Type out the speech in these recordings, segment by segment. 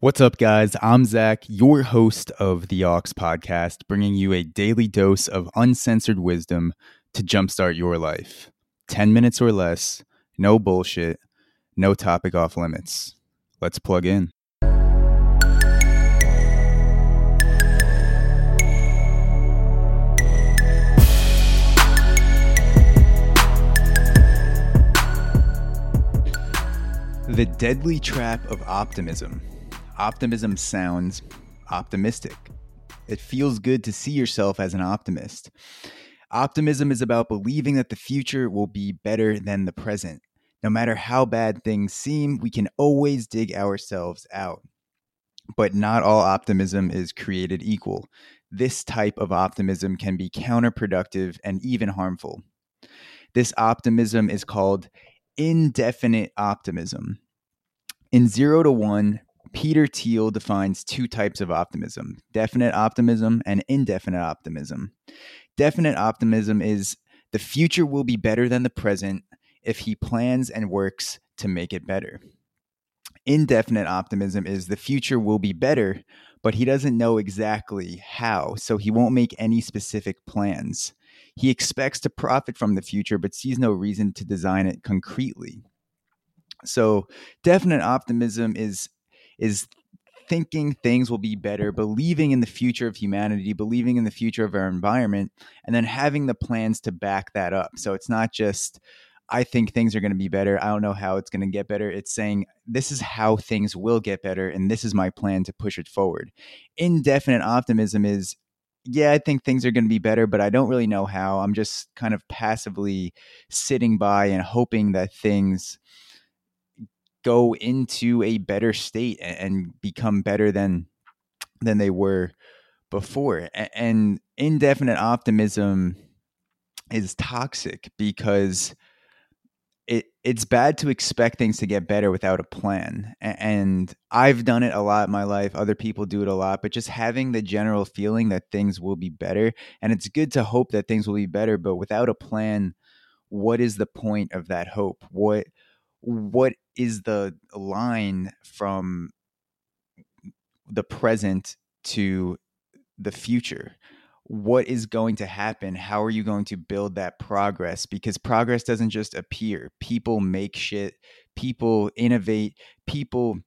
What's up, guys? I'm Zach, your host of the Aux podcast, bringing you a daily dose of uncensored wisdom to jumpstart your life. 10 minutes or less, no bullshit, no topic off limits. Let's plug in. The deadly trap of optimism optimism sounds optimistic. It feels good to see yourself as an optimist. Optimism is about believing that the future will be better than the present. No matter how bad things seem, we can always dig ourselves out. But not all optimism is created equal. This type of optimism can be counterproductive and even harmful. This optimism is called indefinite optimism. In 0 to 1, Peter Thiel defines two types of optimism definite optimism and indefinite optimism. Definite optimism is the future will be better than the present if he plans and works to make it better. Indefinite optimism is the future will be better, but he doesn't know exactly how, so he won't make any specific plans. He expects to profit from the future, but sees no reason to design it concretely. So, definite optimism is is thinking things will be better, believing in the future of humanity, believing in the future of our environment, and then having the plans to back that up. So it's not just, I think things are going to be better. I don't know how it's going to get better. It's saying, this is how things will get better, and this is my plan to push it forward. Indefinite optimism is, yeah, I think things are going to be better, but I don't really know how. I'm just kind of passively sitting by and hoping that things go into a better state and become better than than they were before. And indefinite optimism is toxic because it it's bad to expect things to get better without a plan. And i've done it a lot in my life. Other people do it a lot. But just having the general feeling that things will be better and it's good to hope that things will be better but without a plan what is the point of that hope? What what is the line from the present to the future? What is going to happen? How are you going to build that progress? Because progress doesn't just appear. People make shit. People innovate. People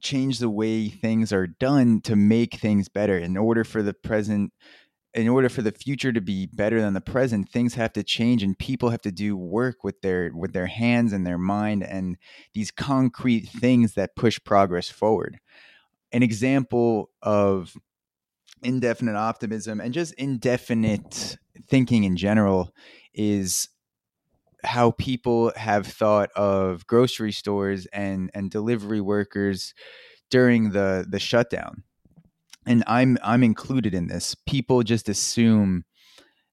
change the way things are done to make things better. In order for the present in order for the future to be better than the present things have to change and people have to do work with their with their hands and their mind and these concrete things that push progress forward. An example of indefinite optimism and just indefinite thinking in general is how people have thought of grocery stores and and delivery workers during the the shutdown and I'm I'm included in this. People just assume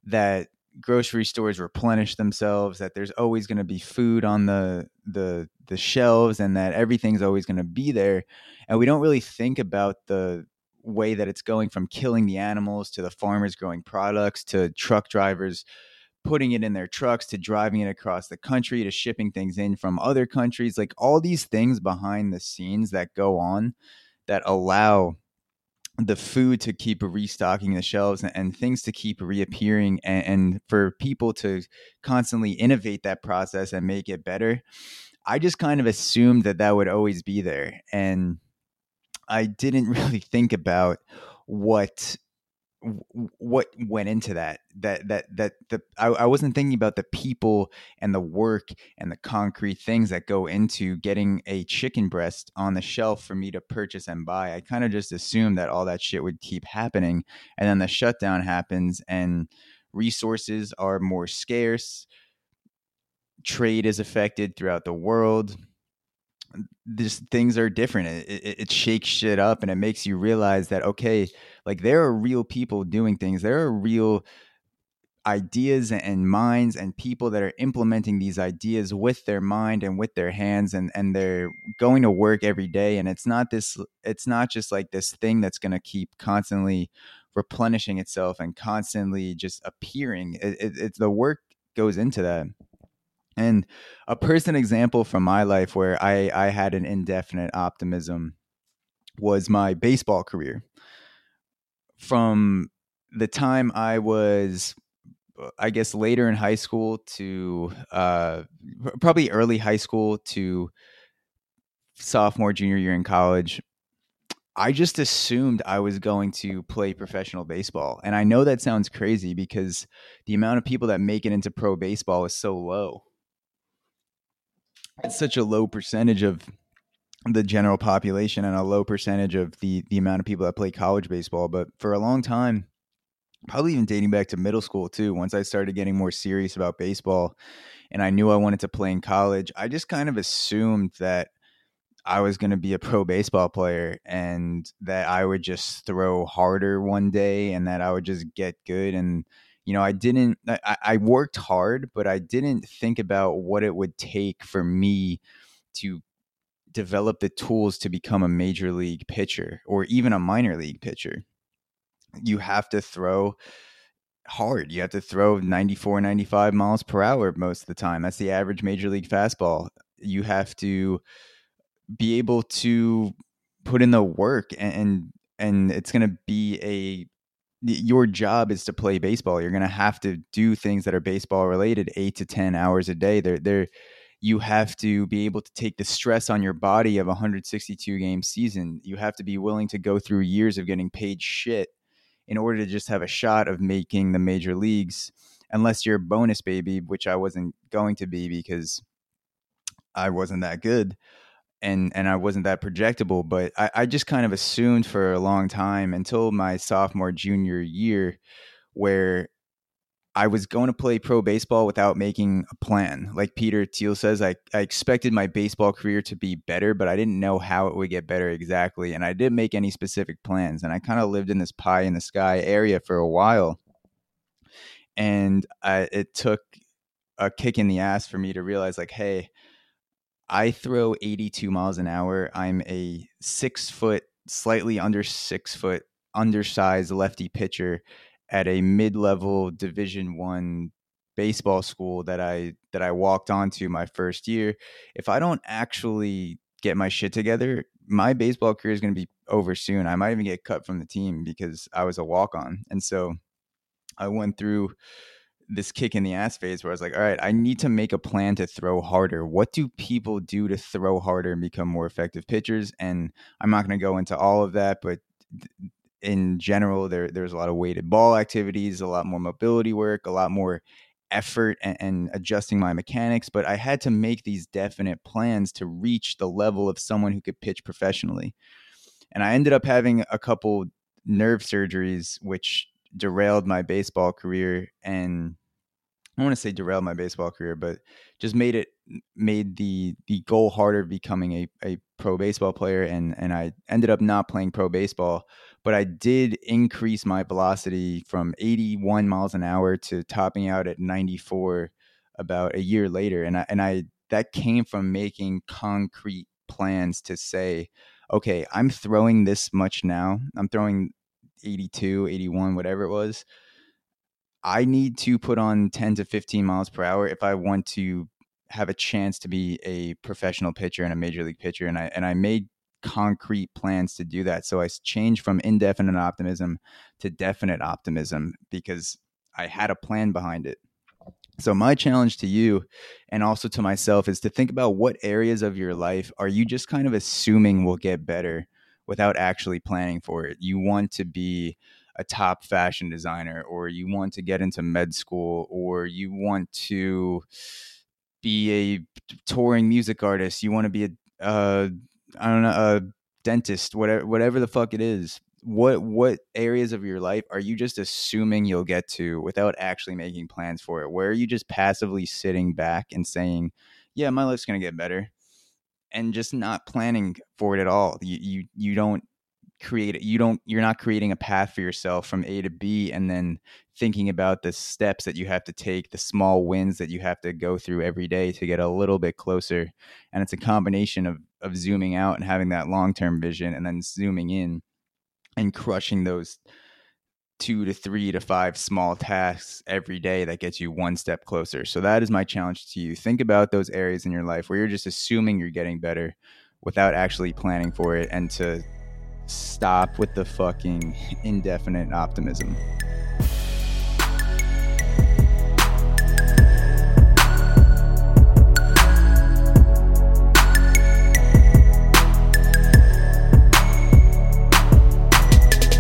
that grocery stores replenish themselves, that there's always going to be food on the the the shelves, and that everything's always going to be there, and we don't really think about the way that it's going from killing the animals to the farmers growing products to truck drivers putting it in their trucks to driving it across the country to shipping things in from other countries like all these things behind the scenes that go on that allow the food to keep restocking the shelves and, and things to keep reappearing and, and, for people to constantly innovate that process and make it better i just kind of assumed that that would always be there. And i didn't really think about what what went into that that that that the I, I, wasn't thinking about the people and the work and the concrete things that go into getting a chicken breast on the shelf for me to purchase and buy. I kind of just assumed that all that shit would keep happening and then the shutdown happens and resources are more scarce trade is affected throughout the world these things are different. It, it, it, shakes shit up and it makes you realize that, okay, like there are real people doing things. There are real ideas and minds and people that are implementing these ideas with their mind and with their hands and and they're going to work every day and it's not this it's not just like this thing that's going to keep constantly replenishing itself and constantly just appearing it, it, it's the work goes into that and a person example from my life where I, I had an indefinite optimism was my baseball career. From the time I was, I guess, later in high school to uh, probably early high school to sophomore, junior year in college, I just assumed I was going to play professional baseball. And I know that sounds crazy because the amount of people that make it into pro baseball is so low. It's such a low percentage of the general population and a low percentage of the the amount of people that play college baseball. But for a long time, probably even dating back to middle school too, once I started getting more serious about baseball and I knew I wanted to play in college, I just kind of assumed that I was going to be a pro baseball player and that I would just throw harder one day and that I would just get good. And, you know, I didn't, I, I worked hard, but I didn't think about what it would take for me to develop the tools to become a major league pitcher or even a minor league pitcher. You have to throw hard. You have to throw 94, 95 miles per hour most of the time. That's the average major league fastball. You have to be able to put in the work and and, and it's going to be a your job is to play baseball. You're going to have to do things that are baseball related 8 to 10 hours a day. They're they're you have to be able to take the stress on your body of a 162 game season. You have to be willing to go through years of getting paid shit in order to just have a shot of making the major leagues unless you're a bonus baby, which I wasn't going to be because I wasn't that good and and I wasn't that projectable. But I, I just kind of assumed for a long time until my sophomore junior year, where I was going to play pro baseball without making a plan. Like Peter Thiel says, I, I expected my baseball career to be better, but I didn't know how it would get better exactly. And I didn't make any specific plans. And I kind of lived in this pie in the sky area for a while. And I, it took a kick in the ass for me to realize, like, hey, I throw 82 miles an hour. I'm a six foot, slightly under six foot, undersized lefty pitcher at a mid-level Division One baseball school that I that I walked onto my first year. If I don't actually get my shit together, my baseball career is going to be over soon. I might even get cut from the team because I was a walk on. And so I went through this kick in the ass phase where I was like, all right, I need to make a plan to throw harder. What do people do to throw harder and become more effective pitchers? And I'm not going to go into all of that, but in general, there there's a lot of weighted ball activities, a lot more mobility work, a lot more effort and, and adjusting my mechanics. But I had to make these definite plans to reach the level of someone who could pitch professionally. And I ended up having a couple nerve surgeries, which derailed my baseball career and I want to say derailed my baseball career, but just made it made the the goal harder becoming a, a pro baseball player and and I ended up not playing pro baseball, but I did increase my velocity from 81 miles an hour to topping out at 94 about a year later and I and I that came from making concrete plans to say okay, I'm throwing this much now. I'm throwing 82, 81, whatever it was. I need to put on 10 to 15 miles per hour if I want to have a chance to be a professional pitcher and a major league pitcher. And I and I made concrete plans to do that. So I changed from indefinite optimism to definite optimism because I had a plan behind it. So my challenge to you and also to myself is to think about what areas of your life are you just kind of assuming will get better without actually planning for it. You want to be a top fashion designer, or you want to get into med school, or you want to be a touring music artist. You want to be a, I don't know, a dentist, whatever, whatever the fuck it is. What what areas of your life are you just assuming you'll get to without actually making plans for it? Where are you just passively sitting back and saying, "Yeah, my life's gonna get better," and just not planning for it at all. You you you don't create you don't you're not creating a path for yourself from A to B and then thinking about the steps that you have to take, the small wins that you have to go through every day to get a little bit closer. And it's a combination of of zooming out and having that long-term vision and then zooming in and crushing those two to three to five small tasks every day that gets you one step closer. So that is my challenge to you. Think about those areas in your life where you're just assuming you're getting better without actually planning for it and to stop with the fucking indefinite optimism.